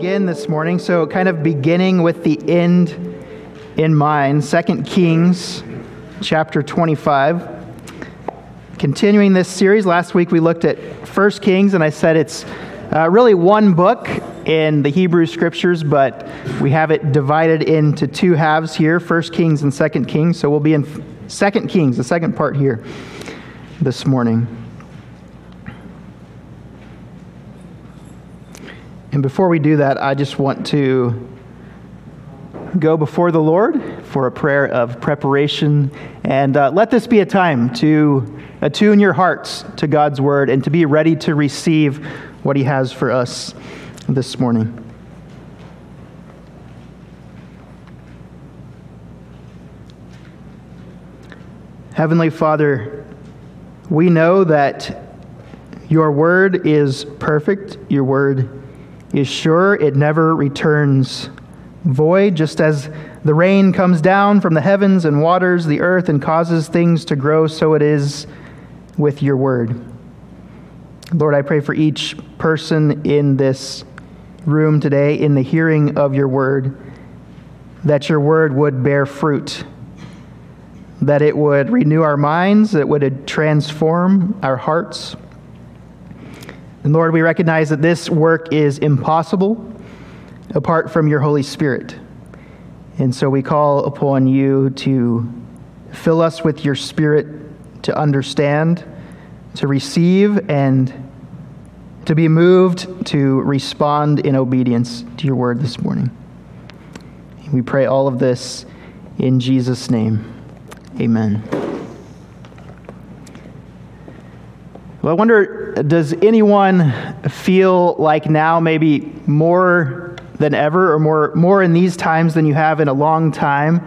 begin this morning, so kind of beginning with the end in mind. Second Kings chapter 25. Continuing this series, last week we looked at First Kings, and I said it's uh, really one book in the Hebrew Scriptures, but we have it divided into two halves here, First Kings and Second Kings. So we'll be in Second Kings, the second part here this morning. And before we do that, I just want to go before the Lord for a prayer of preparation. And uh, let this be a time to attune your hearts to God's word and to be ready to receive what He has for us this morning. Heavenly Father, we know that your word is perfect, your word is sure, it never returns void, just as the rain comes down from the heavens and waters the earth and causes things to grow, so it is with your word. Lord, I pray for each person in this room today, in the hearing of your word, that your word would bear fruit, that it would renew our minds, that it would transform our hearts and Lord, we recognize that this work is impossible apart from your Holy Spirit. And so we call upon you to fill us with your Spirit to understand, to receive, and to be moved to respond in obedience to your word this morning. We pray all of this in Jesus' name. Amen. Well, I wonder does anyone feel like now, maybe more than ever, or more, more in these times than you have in a long time,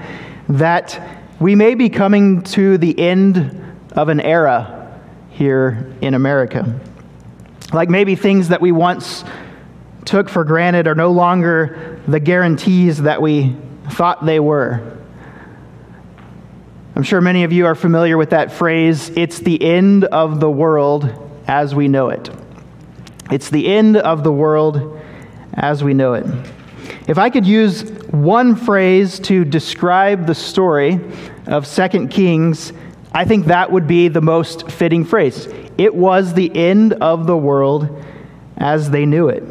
that we may be coming to the end of an era here in America? Like maybe things that we once took for granted are no longer the guarantees that we thought they were. I'm sure many of you are familiar with that phrase it's the end of the world as we know it. It's the end of the world as we know it. If I could use one phrase to describe the story of 2 Kings, I think that would be the most fitting phrase. It was the end of the world as they knew it.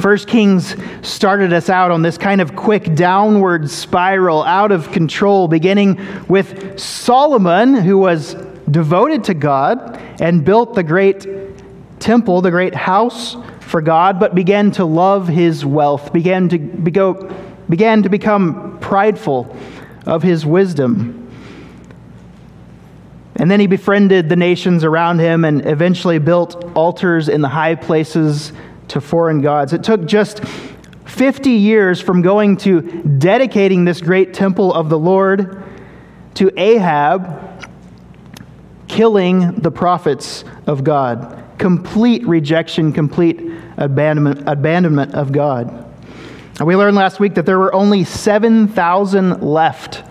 First Kings started us out on this kind of quick downward spiral out of control, beginning with Solomon, who was devoted to God and built the great temple, the great house for God, but began to love his wealth, began to, go, began to become prideful of his wisdom. And then he befriended the nations around him and eventually built altars in the high places to foreign gods. It took just 50 years from going to dedicating this great temple of the Lord to Ahab killing the prophets of God. Complete rejection, complete abandonment, abandonment of God. And we learned last week that there were only 7,000 left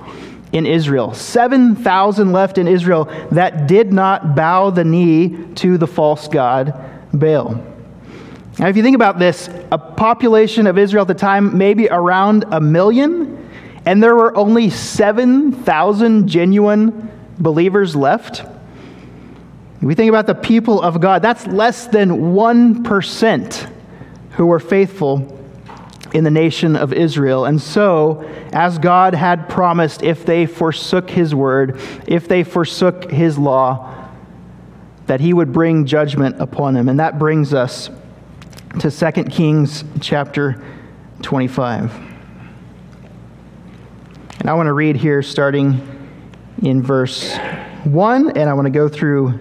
in Israel. 7,000 left in Israel that did not bow the knee to the false god Baal. Now, if you think about this, a population of Israel at the time, maybe around a million, and there were only 7,000 genuine believers left. We think about the people of God, that's less than 1% who were faithful in the nation of Israel. And so, as God had promised, if they forsook his word, if they forsook his law, that he would bring judgment upon them. And that brings us to 2 Kings chapter 25. And I want to read here starting in verse 1, and I want to go through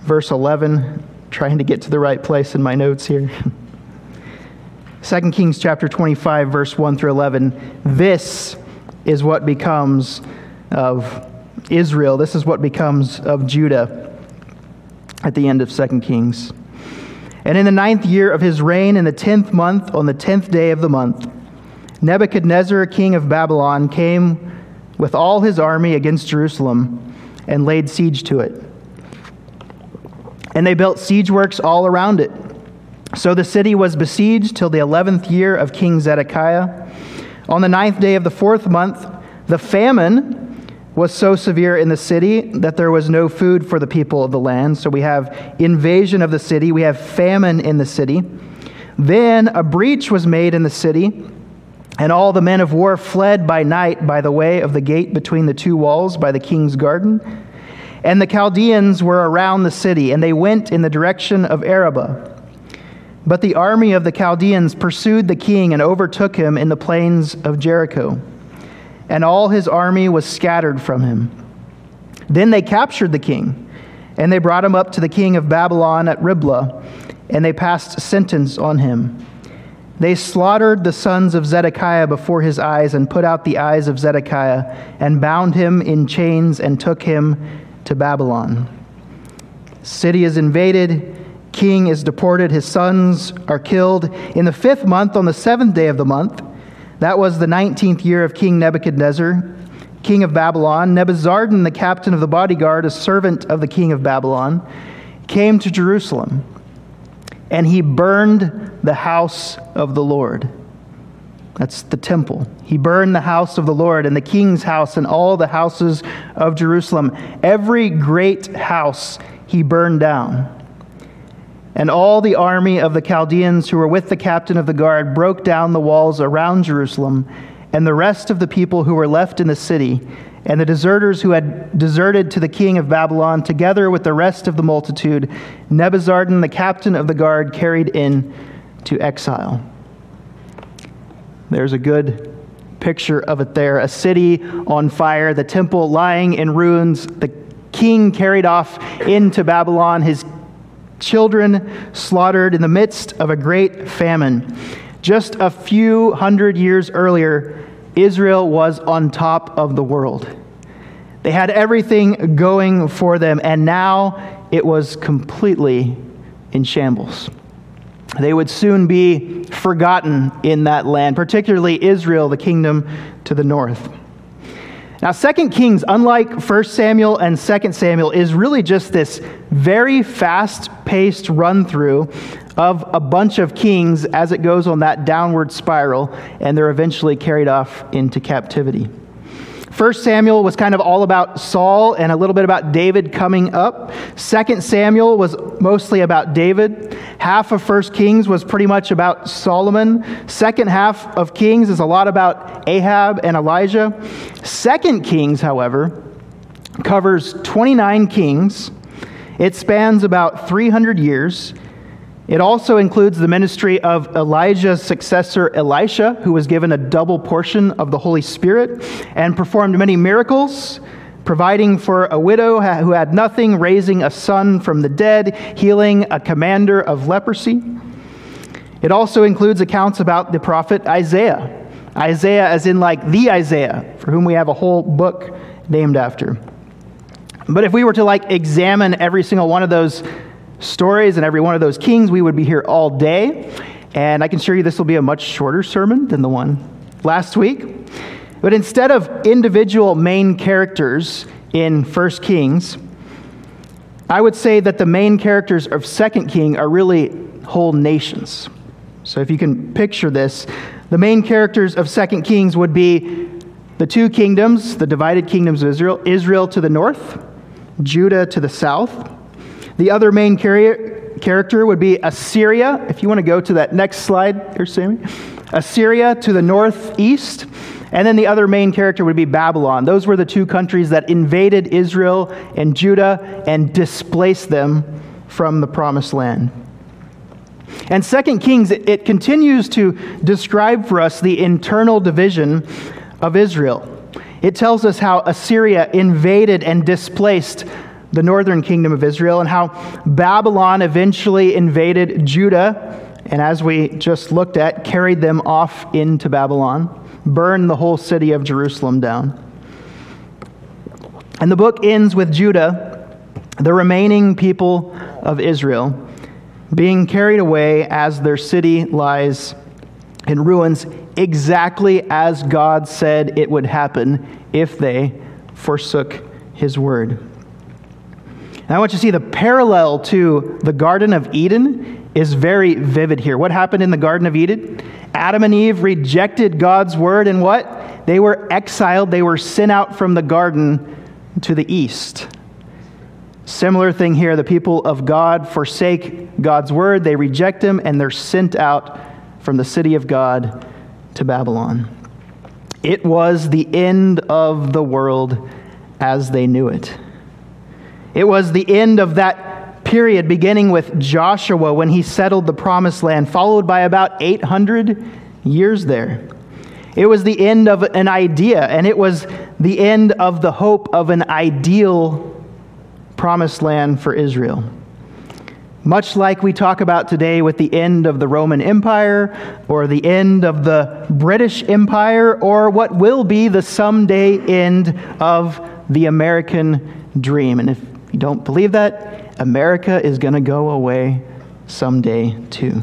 verse 11, trying to get to the right place in my notes here. 2 Kings chapter 25, verse 1 through 11. This is what becomes of Israel. This is what becomes of Judah at the end of 2 Kings. And in the ninth year of his reign, in the tenth month, on the tenth day of the month, Nebuchadnezzar, king of Babylon, came with all his army against Jerusalem and laid siege to it. And they built siege works all around it. So the city was besieged till the eleventh year of King Zedekiah. On the ninth day of the fourth month, the famine was so severe in the city that there was no food for the people of the land. So we have invasion of the city, we have famine in the city. Then a breach was made in the city, and all the men of war fled by night by the way of the gate between the two walls by the king's garden. And the Chaldeans were around the city, and they went in the direction of Arabah. But the army of the Chaldeans pursued the king and overtook him in the plains of Jericho. And all his army was scattered from him. Then they captured the king, and they brought him up to the king of Babylon at Riblah, and they passed sentence on him. They slaughtered the sons of Zedekiah before his eyes, and put out the eyes of Zedekiah, and bound him in chains, and took him to Babylon. City is invaded king is deported, his sons are killed. In the fifth month, on the seventh day of the month, that was the 19th year of King Nebuchadnezzar, king of Babylon, Nebuzaradan, the captain of the bodyguard, a servant of the king of Babylon, came to Jerusalem, and he burned the house of the Lord. That's the temple. He burned the house of the Lord and the king's house and all the houses of Jerusalem. Every great house he burned down. And all the army of the Chaldeans who were with the captain of the guard broke down the walls around Jerusalem, and the rest of the people who were left in the city, and the deserters who had deserted to the king of Babylon, together with the rest of the multitude, Nebuzaradan, the captain of the guard, carried in to exile. There's a good picture of it there a city on fire, the temple lying in ruins, the king carried off into Babylon, his children slaughtered in the midst of a great famine. Just a few hundred years earlier, Israel was on top of the world. They had everything going for them, and now it was completely in shambles. They would soon be forgotten in that land, particularly Israel, the kingdom to the north. Now, 2 Kings, unlike 1 Samuel and 2 Samuel, is really just this very fast paced run through of a bunch of kings as it goes on that downward spiral, and they're eventually carried off into captivity. First Samuel was kind of all about Saul and a little bit about David coming up. Second Samuel was mostly about David. Half of First Kings was pretty much about Solomon. Second half of Kings is a lot about Ahab and Elijah. Second Kings, however, covers 29 kings. It spans about 300 years. It also includes the ministry of Elijah's successor, Elisha, who was given a double portion of the Holy Spirit and performed many miracles, providing for a widow who had nothing, raising a son from the dead, healing a commander of leprosy. It also includes accounts about the prophet Isaiah. Isaiah, as in like the Isaiah, for whom we have a whole book named after. But if we were to like examine every single one of those stories and every one of those kings, we would be here all day. And I can assure you this will be a much shorter sermon than the one last week. But instead of individual main characters in First Kings, I would say that the main characters of Second King are really whole nations. So if you can picture this, the main characters of Second Kings would be the two kingdoms, the divided kingdoms of Israel, Israel to the north, Judah to the south. The other main character would be Assyria. If you want to go to that next slide here, Sammy. Assyria to the northeast. And then the other main character would be Babylon. Those were the two countries that invaded Israel and Judah and displaced them from the promised land. And Second Kings, it continues to describe for us the internal division of Israel. It tells us how Assyria invaded and displaced the northern kingdom of Israel, and how Babylon eventually invaded Judah, and as we just looked at, carried them off into Babylon, burned the whole city of Jerusalem down. And the book ends with Judah, the remaining people of Israel, being carried away as their city lies in ruins, exactly as God said it would happen if they forsook his word. And I want you to see the parallel to the Garden of Eden is very vivid here. What happened in the Garden of Eden? Adam and Eve rejected God's word, and what? They were exiled, they were sent out from the garden to the east. Similar thing here the people of God forsake God's word, they reject him, and they're sent out from the city of God to Babylon. It was the end of the world as they knew it. It was the end of that period beginning with Joshua when he settled the promised land, followed by about 800 years there. It was the end of an idea, and it was the end of the hope of an ideal promised land for Israel. Much like we talk about today with the end of the Roman Empire, or the end of the British Empire, or what will be the someday end of the American dream. And if you don't believe that, America is going to go away someday too.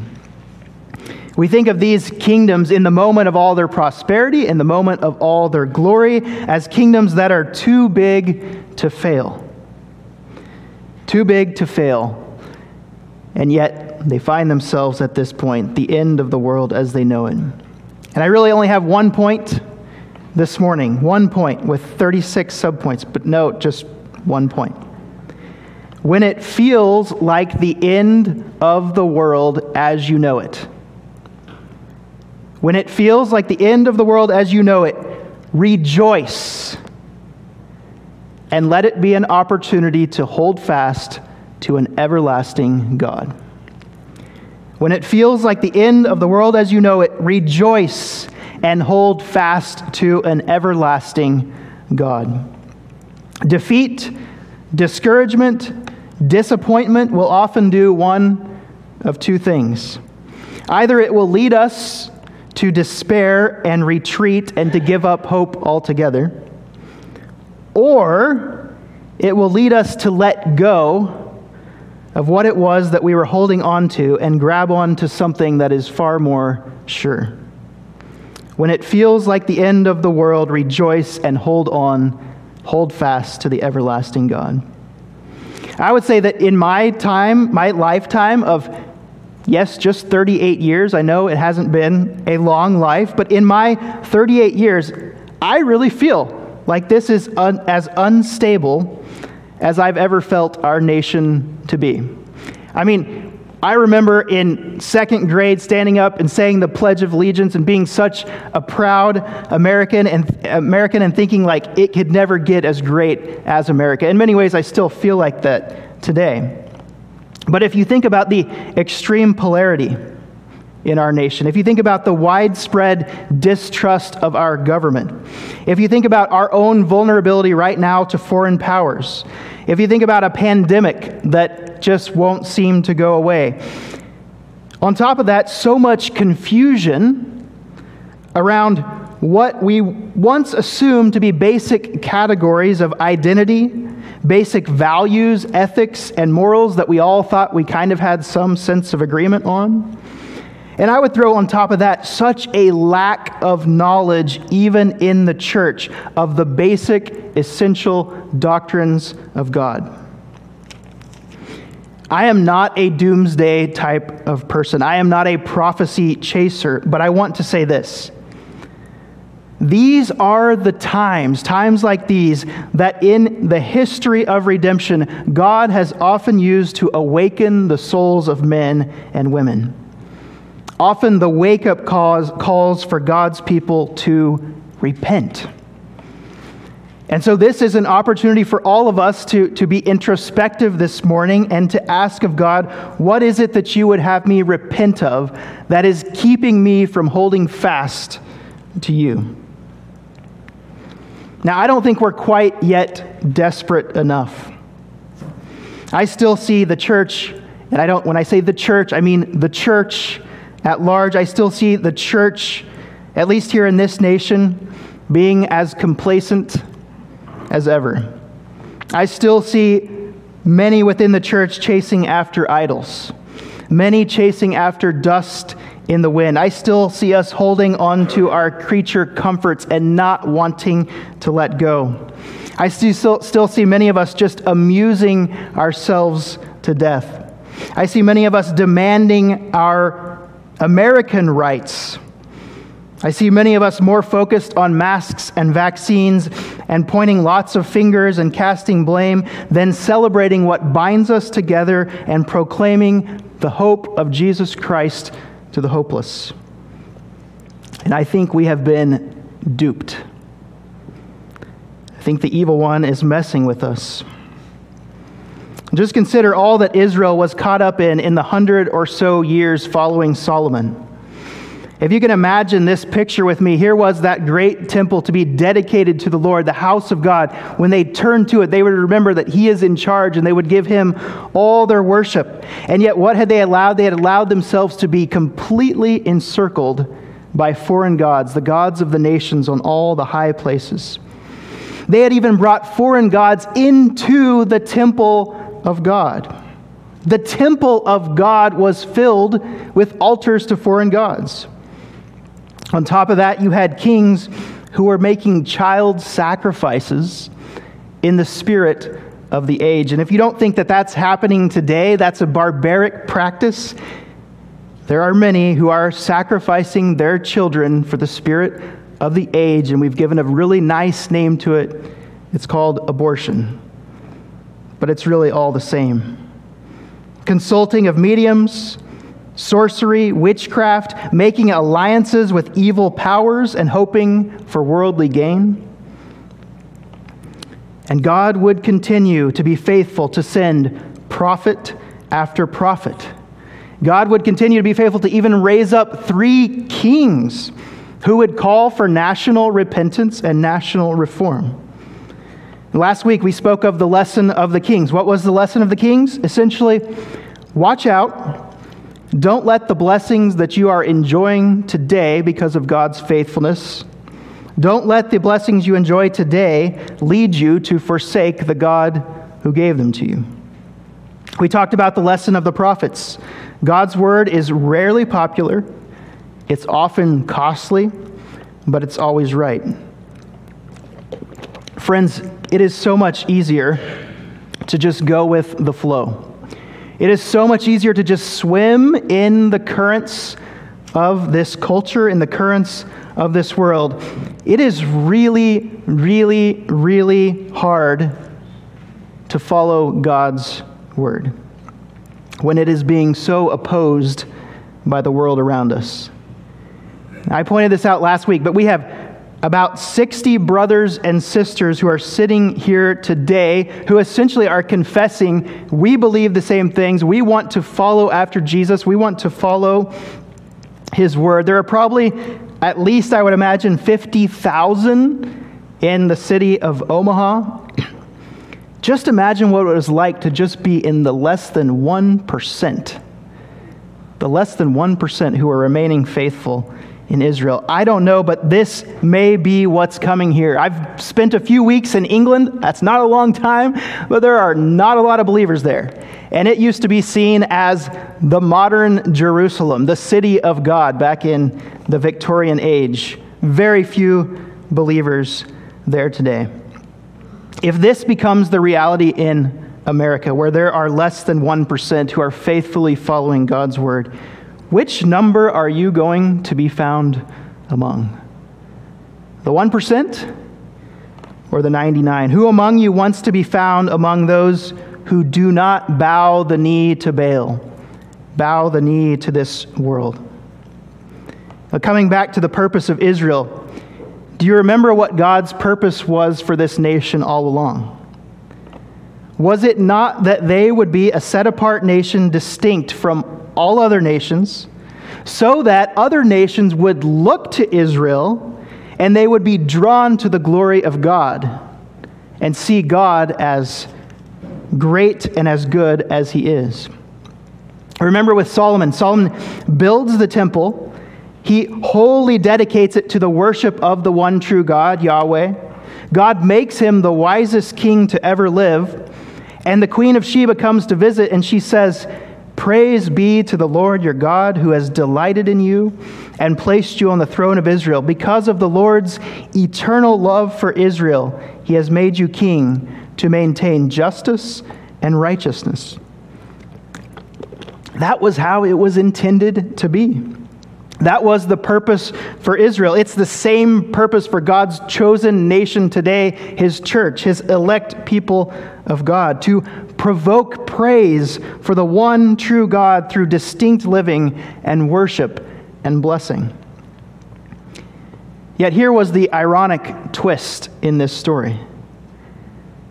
We think of these kingdoms in the moment of all their prosperity, in the moment of all their glory, as kingdoms that are too big to fail. Too big to fail. And yet, they find themselves at this point, the end of the world as they know it. And I really only have one point this morning, one point with 36 subpoints, but note just one point. When it feels like the end of the world as you know it when it feels like the end of the world as you know it, rejoice and let it be an opportunity to hold fast to an everlasting God. When it feels like the end of the world as you know it, rejoice and hold fast to an everlasting God. Defeat, discouragement, disappointment will often do one of two things. Either it will lead us to despair and retreat and to give up hope altogether, or it will lead us to let go of what it was that we were holding on to and grab on to something that is far more sure. When it feels like the end of the world, rejoice and hold on, hold fast to the everlasting God. I would say that in my time, my lifetime of Yes, just 38 years. I know it hasn't been a long life, but in my 38 years, I really feel like this is un- as unstable as I've ever felt our nation to be. I mean, I remember in second grade standing up and saying the Pledge of Allegiance and being such a proud American and American and thinking like it could never get as great as America. In many ways, I still feel like that today. But if you think about the extreme polarity in our nation, if you think about the widespread distrust of our government, if you think about our own vulnerability right now to foreign powers, if you think about a pandemic that just won't seem to go away, on top of that, so much confusion around what we once assumed to be basic categories of identity basic values, ethics, and morals that we all thought we kind of had some sense of agreement on. And I would throw on top of that such a lack of knowledge, even in the church, of the basic, essential doctrines of God. I am not a doomsday type of person. I am not a prophecy chaser, but I want to say this. These are the times, times like these, that in the history of redemption, God has often used to awaken the souls of men and women. Often the wake up calls, calls for God's people to repent. And so, this is an opportunity for all of us to, to be introspective this morning and to ask of God, what is it that you would have me repent of that is keeping me from holding fast to you? Now, I don't think we're quite yet desperate enough. I still see the church, and I don't, when I say the church, I mean the church at large. I still see the church, at least here in this nation, being as complacent as ever. I still see many within the church chasing after idols, many chasing after dust in the wind. I still see us holding on to our creature comforts and not wanting to let go. I still, still see many of us just amusing ourselves to death. I see many of us demanding our American rights. I see many of us more focused on masks and vaccines and pointing lots of fingers and casting blame than celebrating what binds us together and proclaiming the hope of Jesus Christ to the hopeless. And I think we have been duped. I think the evil one is messing with us. Just consider all that Israel was caught up in in the hundred or so years following Solomon. If you can imagine this picture with me, here was that great temple to be dedicated to the Lord, the house of God. When they turned to it, they would remember that He is in charge and they would give Him all their worship. And yet, what had they allowed? They had allowed themselves to be completely encircled by foreign gods, the gods of the nations on all the high places. They had even brought foreign gods into the temple of God. The temple of God was filled with altars to foreign gods. On top of that, you had kings who were making child sacrifices in the spirit of the age. And if you don't think that that's happening today, that's a barbaric practice. There are many who are sacrificing their children for the spirit of the age, and we've given a really nice name to it. It's called abortion. But it's really all the same. Consulting of mediums, sorcery, witchcraft, making alliances with evil powers, and hoping for worldly gain. And God would continue to be faithful to send prophet after prophet. God would continue to be faithful to even raise up three kings who would call for national repentance and national reform. Last week we spoke of the lesson of the kings. What was the lesson of the kings? Essentially, watch out don't let the blessings that you are enjoying today because of God's faithfulness, don't let the blessings you enjoy today lead you to forsake the God who gave them to you. We talked about the lesson of the prophets. God's word is rarely popular, it's often costly, but it's always right. Friends, it is so much easier to just go with the flow. It is so much easier to just swim in the currents of this culture, in the currents of this world. It is really, really, really hard to follow God's word when it is being so opposed by the world around us. I pointed this out last week, but we have about 60 brothers and sisters who are sitting here today who essentially are confessing we believe the same things. We want to follow after Jesus. We want to follow his word. There are probably at least, I would imagine, 50,000 in the city of Omaha. Just imagine what it was like to just be in the less than 1%. The less than 1% who are remaining faithful in Israel. I don't know, but this may be what's coming here. I've spent a few weeks in England. That's not a long time, but there are not a lot of believers there. And it used to be seen as the modern Jerusalem, the city of God back in the Victorian age. Very few believers there today. If this becomes the reality in America, where there are less than 1% who are faithfully following God's word, which number are you going to be found among? The 1% or the 99? Who among you wants to be found among those who do not bow the knee to Baal, bow the knee to this world? Now, coming back to the purpose of Israel, do you remember what God's purpose was for this nation all along? Was it not that they would be a set apart nation distinct from all other nations, so that other nations would look to Israel and they would be drawn to the glory of God and see God as great and as good as he is. Remember with Solomon, Solomon builds the temple. He wholly dedicates it to the worship of the one true God, Yahweh. God makes him the wisest king to ever live. And the queen of Sheba comes to visit, and she says, Praise be to the Lord your God who has delighted in you and placed you on the throne of Israel. Because of the Lord's eternal love for Israel, he has made you king to maintain justice and righteousness. that was how it was intended to be. That was the purpose for Israel. It's the same purpose for God's chosen nation today, his church, his elect people of God, to provoke praise for the one true God through distinct living and worship and blessing. Yet here was the ironic twist in this story.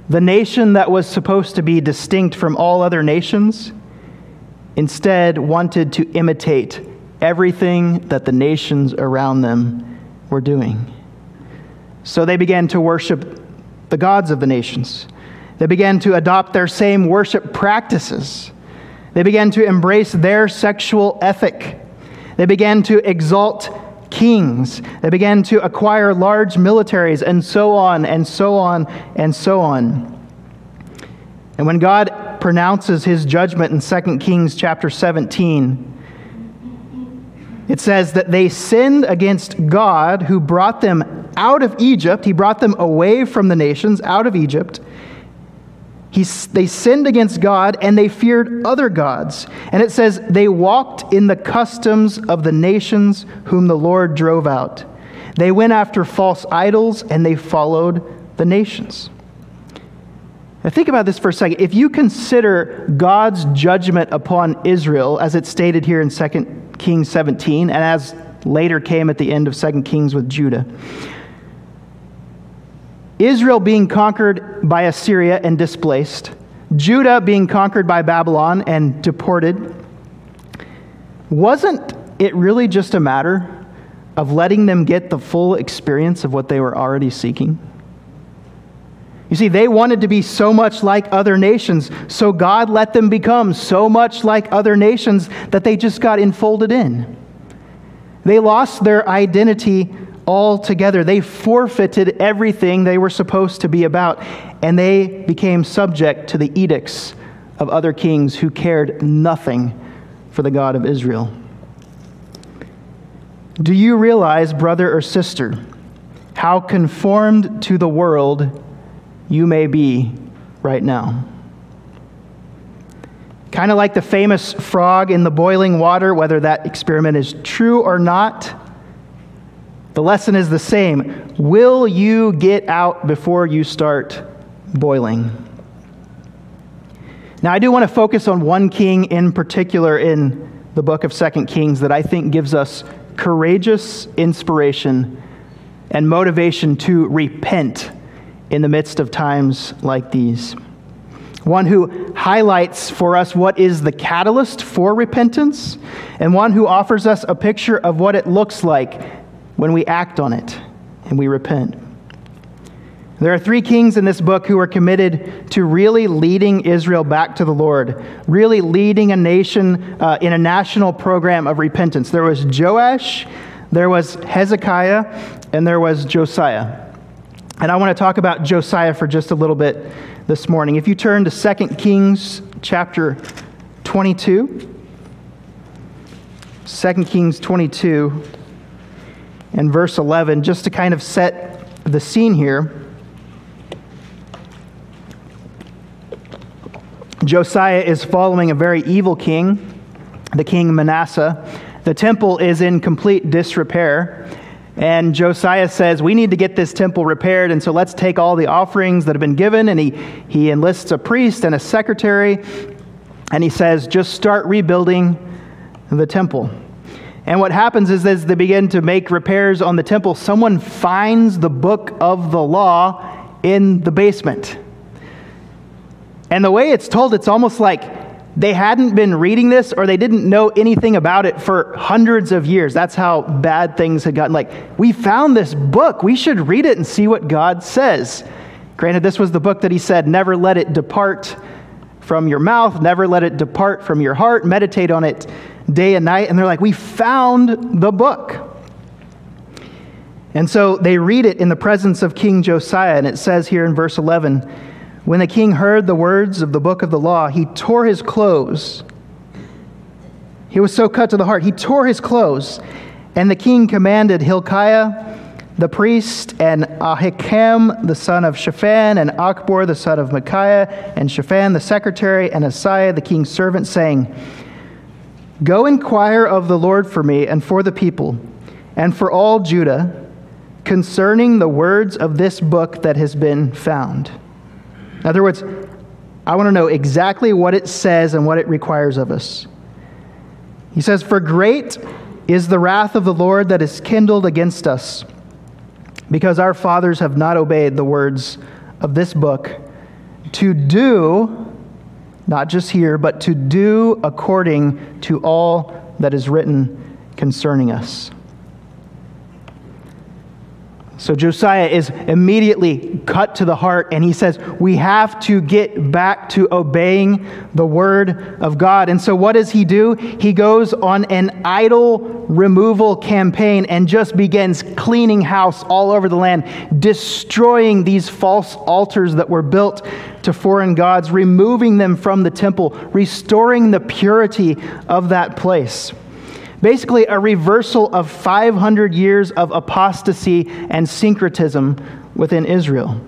The nation that was supposed to be distinct from all other nations instead wanted to imitate everything that the nations around them were doing. So they began to worship the gods of the nations. They began to adopt their same worship practices. They began to embrace their sexual ethic. They began to exalt kings. They began to acquire large militaries, and so on, and so on, and so on. And when God pronounces his judgment in 2 Kings chapter 17, it says that they sinned against God who brought them out of Egypt. He brought them away from the nations, out of Egypt. He, they sinned against God and they feared other gods. And it says they walked in the customs of the nations whom the Lord drove out. They went after false idols and they followed the nations. Now, think about this for a second. If you consider God's judgment upon Israel, as it's stated here in 2 Kings 17, and as later came at the end of 2 Kings with Judah. Israel being conquered by Assyria and displaced, Judah being conquered by Babylon and deported, wasn't it really just a matter of letting them get the full experience of what they were already seeking? You see, they wanted to be so much like other nations, so God let them become so much like other nations that they just got enfolded in. They lost their identity altogether. They forfeited everything they were supposed to be about, and they became subject to the edicts of other kings who cared nothing for the God of Israel. Do you realize, brother or sister, how conformed to the world you may be right now. Kind of like the famous frog in the boiling water, whether that experiment is true or not, the lesson is the same. Will you get out before you start boiling? Now, I do want to focus on one king in particular in the book of Second Kings that I think gives us courageous inspiration and motivation to repent in the midst of times like these. One who highlights for us what is the catalyst for repentance, and one who offers us a picture of what it looks like when we act on it and we repent. There are three kings in this book who are committed to really leading Israel back to the Lord, really leading a nation uh, in a national program of repentance. There was Joash, there was Hezekiah, and there was Josiah. And I want to talk about Josiah for just a little bit this morning. If you turn to 2 Kings chapter 22, 2 Kings 22 and verse 11, just to kind of set the scene here. Josiah is following a very evil king, the king Manasseh. The temple is in complete disrepair. And Josiah says, We need to get this temple repaired, and so let's take all the offerings that have been given. And he, he enlists a priest and a secretary, and he says, Just start rebuilding the temple. And what happens is, as they begin to make repairs on the temple, someone finds the book of the law in the basement. And the way it's told, it's almost like they hadn't been reading this or they didn't know anything about it for hundreds of years. That's how bad things had gotten. Like, we found this book. We should read it and see what God says. Granted, this was the book that he said, never let it depart from your mouth, never let it depart from your heart, meditate on it day and night. And they're like, we found the book. And so they read it in the presence of King Josiah. And it says here in verse 11, when the king heard the words of the book of the law, he tore his clothes. He was so cut to the heart. He tore his clothes. And the king commanded Hilkiah the priest, and Ahikam the son of Shaphan, and Achbor the son of Micaiah, and Shaphan the secretary, and Asaiah the king's servant, saying, Go inquire of the Lord for me and for the people and for all Judah concerning the words of this book that has been found. In other words, I want to know exactly what it says and what it requires of us. He says, For great is the wrath of the Lord that is kindled against us, because our fathers have not obeyed the words of this book to do, not just here, but to do according to all that is written concerning us. So Josiah is immediately cut to the heart, and he says, We have to get back to obeying the word of God. And so, what does he do? He goes on an idol removal campaign and just begins cleaning house all over the land, destroying these false altars that were built to foreign gods, removing them from the temple, restoring the purity of that place. Basically, a reversal of 500 years of apostasy and syncretism within Israel.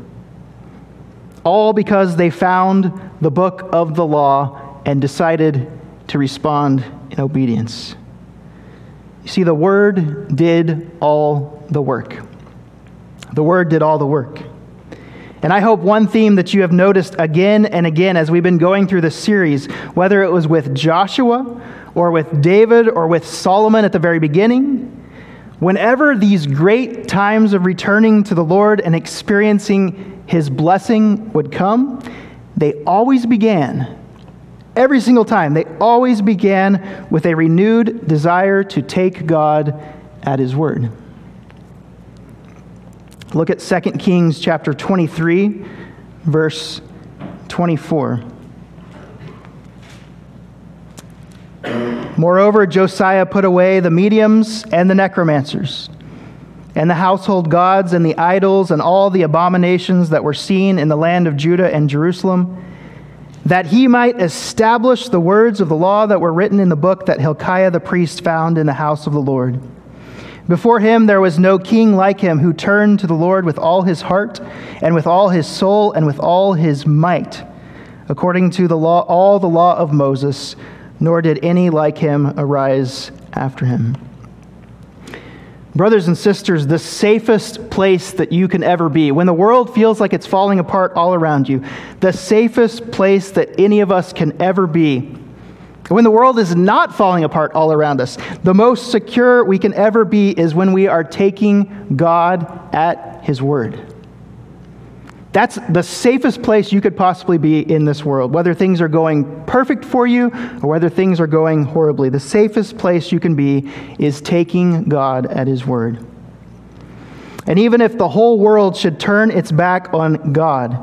All because they found the book of the law and decided to respond in obedience. You see, the Word did all the work. The Word did all the work. And I hope one theme that you have noticed again and again as we've been going through this series, whether it was with Joshua or with David or with Solomon at the very beginning, whenever these great times of returning to the Lord and experiencing his blessing would come, they always began, every single time, they always began with a renewed desire to take God at his word. Look at 2 Kings chapter 23, verse 24. Moreover, Josiah put away the mediums and the necromancers, and the household gods and the idols and all the abominations that were seen in the land of Judah and Jerusalem, that he might establish the words of the law that were written in the book that Hilkiah the priest found in the house of the Lord. Before him there was no king like him who turned to the Lord with all his heart and with all his soul and with all his might, according to the law, all the law of Moses nor did any like him arise after him. Brothers and sisters, the safest place that you can ever be, when the world feels like it's falling apart all around you, the safest place that any of us can ever be, when the world is not falling apart all around us, the most secure we can ever be is when we are taking God at His word. That's the safest place you could possibly be in this world, whether things are going perfect for you or whether things are going horribly. The safest place you can be is taking God at His word. And even if the whole world should turn its back on God,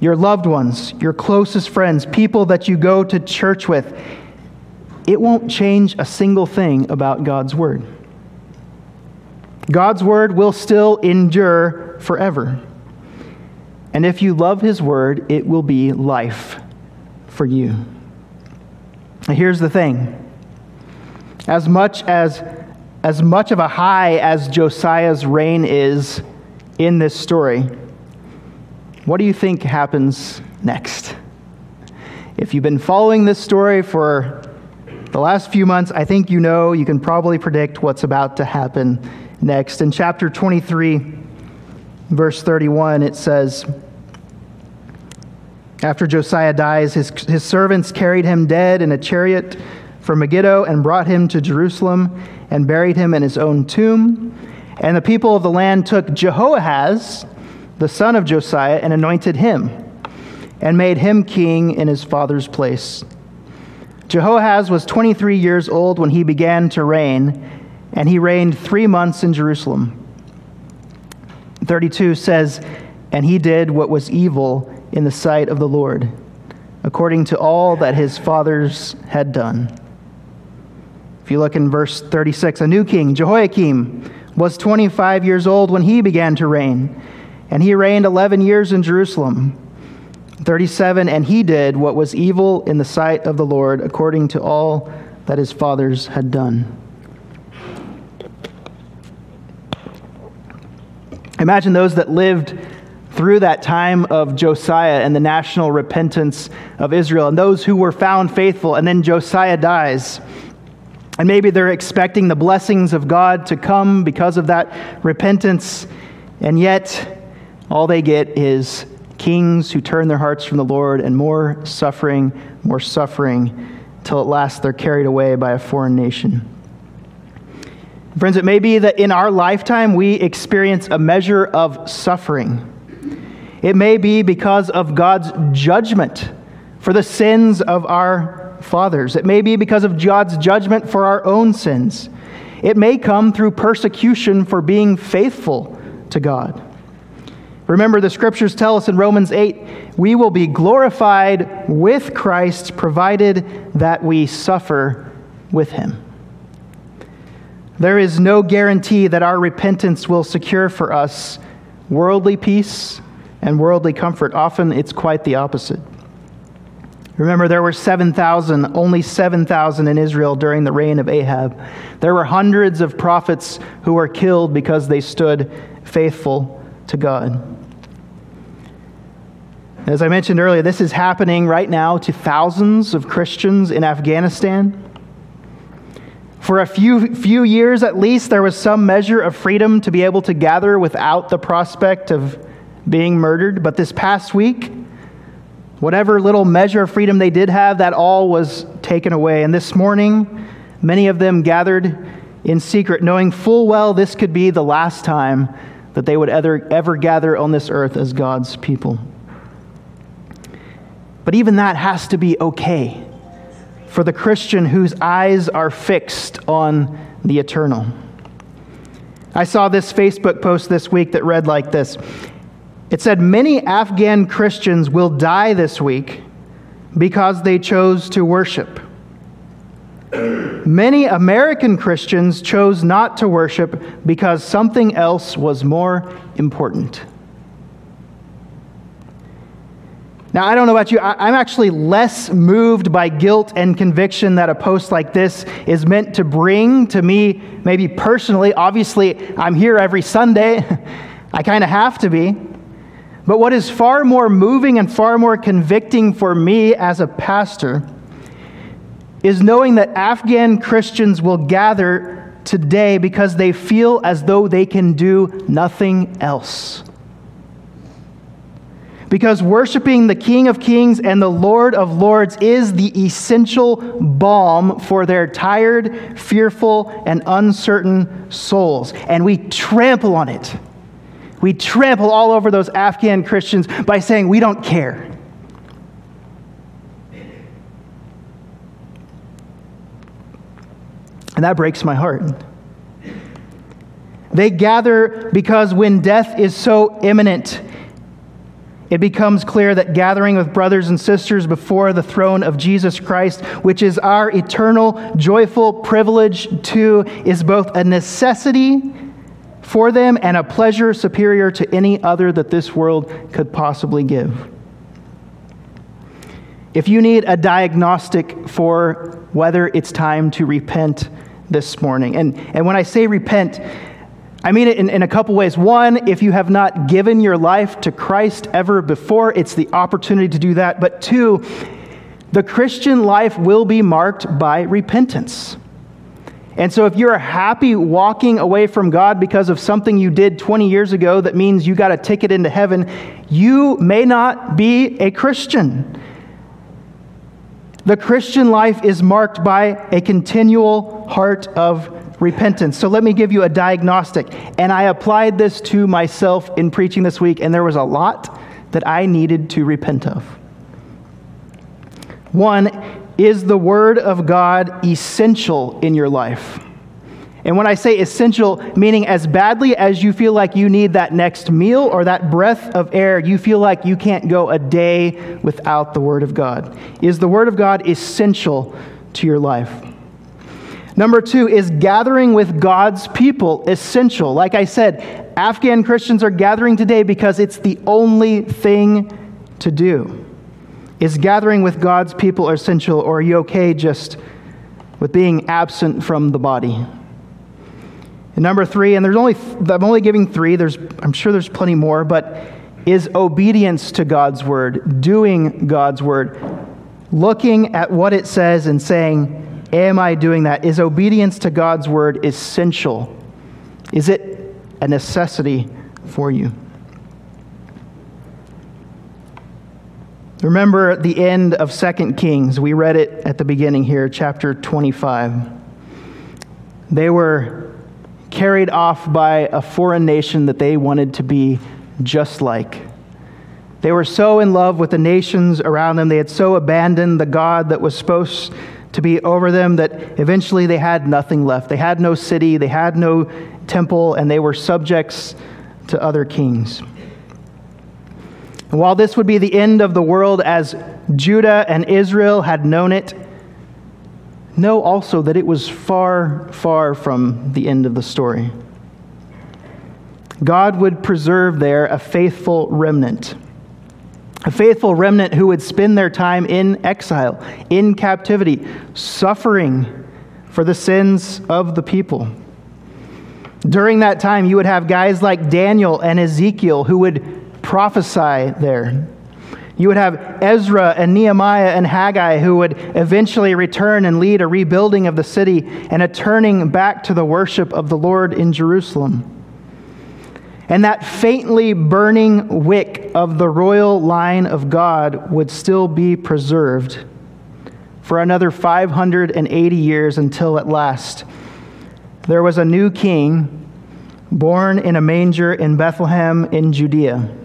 your loved ones, your closest friends, people that you go to church with, it won't change a single thing about God's word. God's word will still endure forever. And if you love his word, it will be life for you. Now here's the thing as much as as much of a high as Josiah's reign is in this story, what do you think happens next? If you've been following this story for the last few months, I think you know, you can probably predict what's about to happen next. In chapter 23, verse 31, it says, after Josiah dies, his, his servants carried him dead in a chariot from Megiddo and brought him to Jerusalem and buried him in his own tomb. And the people of the land took Jehoahaz, the son of Josiah, and anointed him and made him king in his father's place. Jehoahaz was 23 years old when he began to reign, and he reigned three months in Jerusalem. 32 says, And he did what was evil in the sight of the Lord, according to all that his fathers had done. If you look in verse 36, a new king, Jehoiakim, was 25 years old when he began to reign, and he reigned 11 years in Jerusalem. 37, and he did what was evil in the sight of the Lord, according to all that his fathers had done. Imagine those that lived through that time of Josiah and the national repentance of Israel and those who were found faithful, and then Josiah dies. And maybe they're expecting the blessings of God to come because of that repentance, and yet all they get is kings who turn their hearts from the Lord and more suffering, more suffering, till at last they're carried away by a foreign nation. Friends, it may be that in our lifetime we experience a measure of suffering. It may be because of God's judgment for the sins of our fathers. It may be because of God's judgment for our own sins. It may come through persecution for being faithful to God. Remember, the scriptures tell us in Romans 8 we will be glorified with Christ provided that we suffer with him. There is no guarantee that our repentance will secure for us worldly peace and worldly comfort. Often it's quite the opposite. Remember, there were 7,000, only 7,000 in Israel during the reign of Ahab. There were hundreds of prophets who were killed because they stood faithful to God. As I mentioned earlier, this is happening right now to thousands of Christians in Afghanistan. For a few, few years at least, there was some measure of freedom to be able to gather without the prospect of being murdered. But this past week, whatever little measure of freedom they did have, that all was taken away. And this morning, many of them gathered in secret, knowing full well this could be the last time that they would ever, ever gather on this earth as God's people. But even that has to be okay for the Christian whose eyes are fixed on the eternal. I saw this Facebook post this week that read like this it said, Many Afghan Christians will die this week because they chose to worship. Many American Christians chose not to worship because something else was more important. Now, I don't know about you, I'm actually less moved by guilt and conviction that a post like this is meant to bring to me, maybe personally. Obviously, I'm here every Sunday, I kind of have to be. But what is far more moving and far more convicting for me as a pastor is knowing that Afghan Christians will gather today because they feel as though they can do nothing else. Because worshiping the King of Kings and the Lord of Lords is the essential balm for their tired, fearful, and uncertain souls. And we trample on it we trample all over those Afghan Christians by saying we don't care. And that breaks my heart. They gather because when death is so imminent, it becomes clear that gathering with brothers and sisters before the throne of Jesus Christ, which is our eternal, joyful privilege too, is both a necessity for them and a pleasure superior to any other that this world could possibly give. If you need a diagnostic for whether it's time to repent this morning, and, and when I say repent, I mean it in, in a couple ways. One, if you have not given your life to Christ ever before, it's the opportunity to do that. But two, the Christian life will be marked by repentance. And so, if you're happy walking away from God because of something you did 20 years ago that means you got a ticket into heaven, you may not be a Christian. The Christian life is marked by a continual heart of repentance. So, let me give you a diagnostic. And I applied this to myself in preaching this week, and there was a lot that I needed to repent of. One, is the Word of God essential in your life? And when I say essential, meaning as badly as you feel like you need that next meal or that breath of air, you feel like you can't go a day without the Word of God. Is the Word of God essential to your life? Number two, is gathering with God's people essential? Like I said, Afghan Christians are gathering today because it's the only thing to do. Is gathering with God's people essential, or are you okay just with being absent from the body? And number three, and there's only I'm only giving three. There's I'm sure there's plenty more, but is obedience to God's word, doing God's word, looking at what it says and saying, Am I doing that? Is obedience to God's word essential? Is it a necessity for you? Remember the end of 2 Kings. We read it at the beginning here, chapter 25. They were carried off by a foreign nation that they wanted to be just like. They were so in love with the nations around them, they had so abandoned the God that was supposed to be over them that eventually they had nothing left. They had no city, they had no temple, and they were subjects to other kings. And while this would be the end of the world as Judah and Israel had known it, know also that it was far, far from the end of the story. God would preserve there a faithful remnant. A faithful remnant who would spend their time in exile, in captivity, suffering for the sins of the people. During that time, you would have guys like Daniel and Ezekiel who would prophesy there. You would have Ezra and Nehemiah and Haggai who would eventually return and lead a rebuilding of the city and a turning back to the worship of the Lord in Jerusalem. And that faintly burning wick of the royal line of God would still be preserved for another 580 years until at last there was a new king born in a manger in Bethlehem in Judea.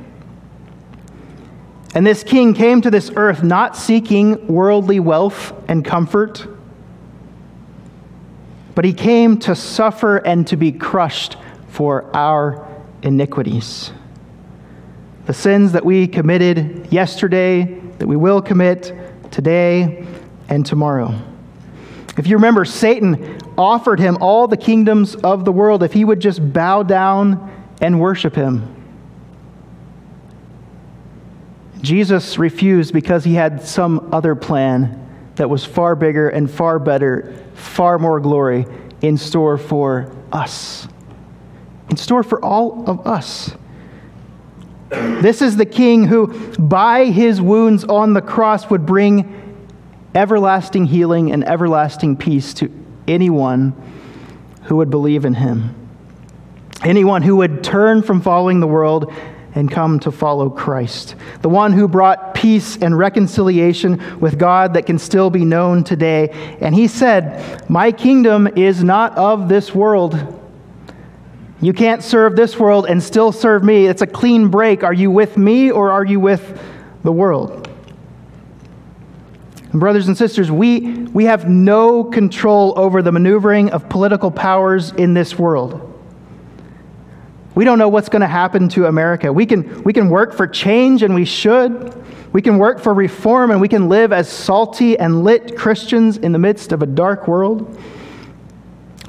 And this king came to this earth not seeking worldly wealth and comfort, but he came to suffer and to be crushed for our iniquities. The sins that we committed yesterday, that we will commit today and tomorrow. If you remember, Satan offered him all the kingdoms of the world if he would just bow down and worship him. Jesus refused because he had some other plan that was far bigger and far better, far more glory in store for us in store for all of us. This is the king who, by his wounds on the cross, would bring everlasting healing and everlasting peace to anyone who would believe in him. Anyone who would turn from following the world and come to follow Christ. The one who brought peace and reconciliation with God that can still be known today. And he said, My kingdom is not of this world. You can't serve this world and still serve me. It's a clean break. Are you with me or are you with the world? And brothers and sisters, we, we have no control over the maneuvering of political powers in this world. We don't know what's going to happen to America. We can, we can work for change, and we should. We can work for reform, and we can live as salty and lit Christians in the midst of a dark world.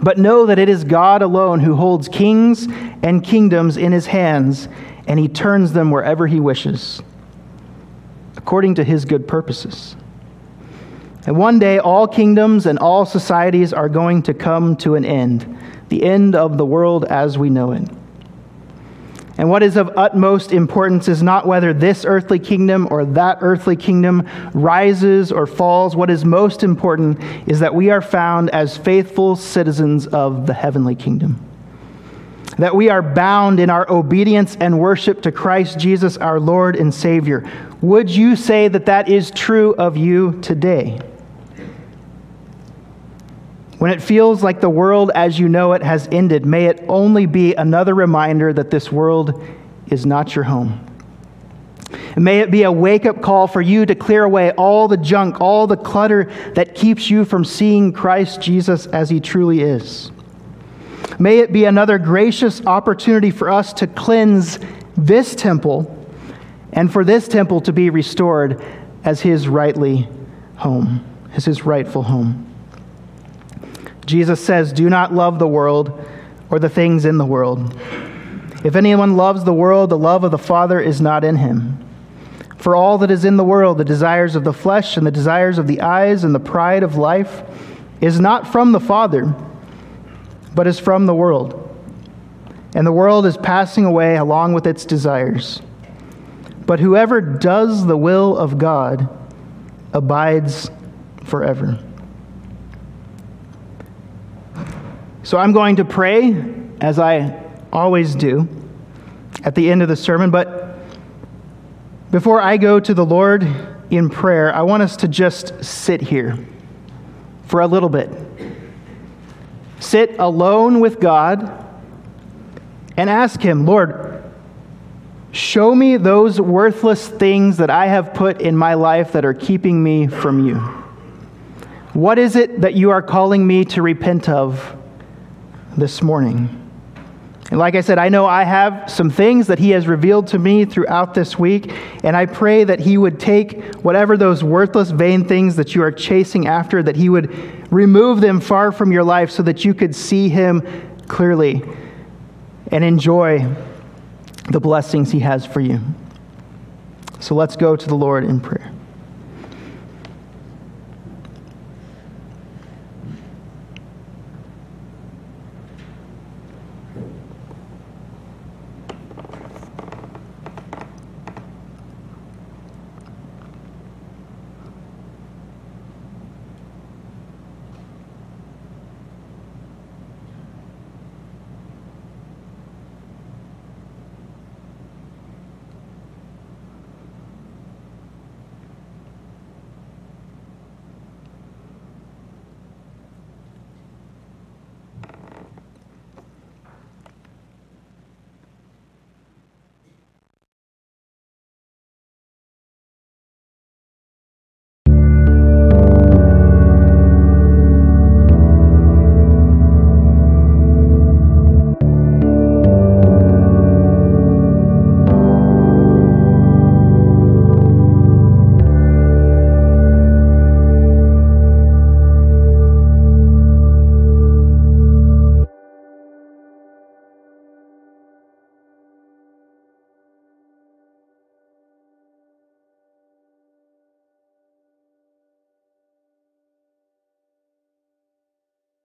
But know that it is God alone who holds kings and kingdoms in his hands, and he turns them wherever he wishes, according to his good purposes. And one day, all kingdoms and all societies are going to come to an end, the end of the world as we know it. And what is of utmost importance is not whether this earthly kingdom or that earthly kingdom rises or falls. What is most important is that we are found as faithful citizens of the heavenly kingdom. That we are bound in our obedience and worship to Christ Jesus, our Lord and Savior. Would you say that that is true of you today? When it feels like the world as you know it has ended, may it only be another reminder that this world is not your home. And may it be a wake up call for you to clear away all the junk, all the clutter that keeps you from seeing Christ Jesus as he truly is. May it be another gracious opportunity for us to cleanse this temple and for this temple to be restored as his rightly home, as his rightful home. Jesus says, Do not love the world or the things in the world. If anyone loves the world, the love of the Father is not in him. For all that is in the world, the desires of the flesh and the desires of the eyes and the pride of life, is not from the Father, but is from the world. And the world is passing away along with its desires. but whoever does the will of God abides forever. So I'm going to pray, as I always do, at the end of the sermon, but before I go to the Lord in prayer, I want us to just sit here for a little bit. Sit alone with God and ask Him, Lord, show me those worthless things that I have put in my life that are keeping me from you. What is it that you are calling me to repent of this morning? And like I said, I know I have some things that He has revealed to me throughout this week, and I pray that He would take whatever those worthless, vain things that you are chasing after, that He would remove them far from your life so that you could see Him clearly and enjoy the blessings He has for you. So let's go to the Lord in prayer.